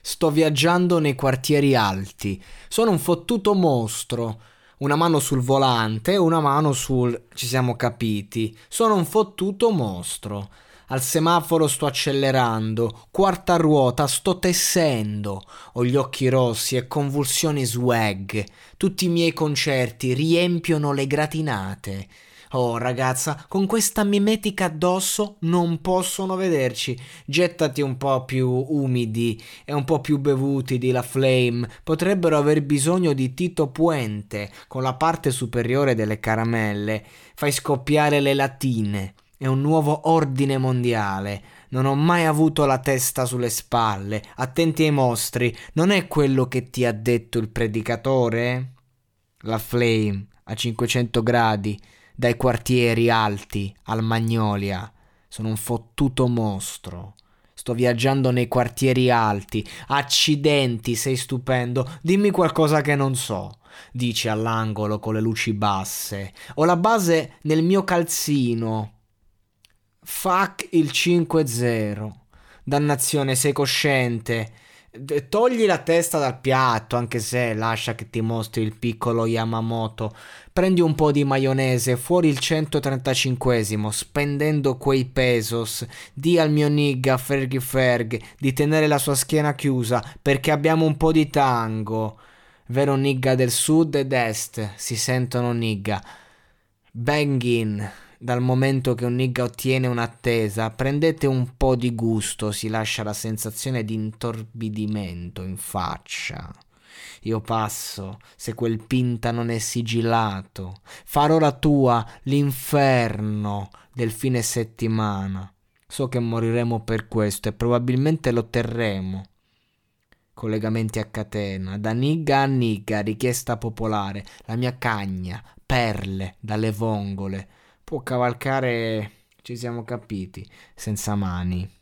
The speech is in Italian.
Sto viaggiando nei quartieri alti. Sono un fottuto mostro. Una mano sul volante una mano sul... ci siamo capiti. Sono un fottuto mostro. Al semaforo sto accelerando, quarta ruota sto tessendo, ho gli occhi rossi e convulsioni swag. Tutti i miei concerti riempiono le gratinate. Oh ragazza, con questa mimetica addosso non possono vederci. Gettati un po' più umidi e un po' più bevuti di La Flame. Potrebbero aver bisogno di Tito Puente con la parte superiore delle caramelle. Fai scoppiare le latine. È un nuovo ordine mondiale. Non ho mai avuto la testa sulle spalle. Attenti ai mostri. Non è quello che ti ha detto il predicatore? La Flame a 500 gradi dai quartieri alti al Magnolia. Sono un fottuto mostro. Sto viaggiando nei quartieri alti. Accidenti, sei stupendo. Dimmi qualcosa che non so. Dici all'angolo con le luci basse. Ho la base nel mio calzino. Fuck il 5-0. Dannazione, sei cosciente. Togli la testa dal piatto, anche se lascia che ti mostri il piccolo Yamamoto. Prendi un po' di maionese, fuori il 135esimo, spendendo quei pesos. Di al mio nigga Fergie Ferg di tenere la sua schiena chiusa, perché abbiamo un po' di tango. Vero nigga del sud ed est, si sentono nigga. Bangin dal momento che un nigga ottiene un'attesa, prendete un po' di gusto, si lascia la sensazione di intorbidimento in faccia. Io passo, se quel pinta non è sigillato, farò la tua l'inferno del fine settimana. So che moriremo per questo e probabilmente lo terremo. Collegamenti a catena, da nigga a nigga, richiesta popolare, la mia cagna, perle dalle vongole, può cavalcare, ci siamo capiti, senza mani.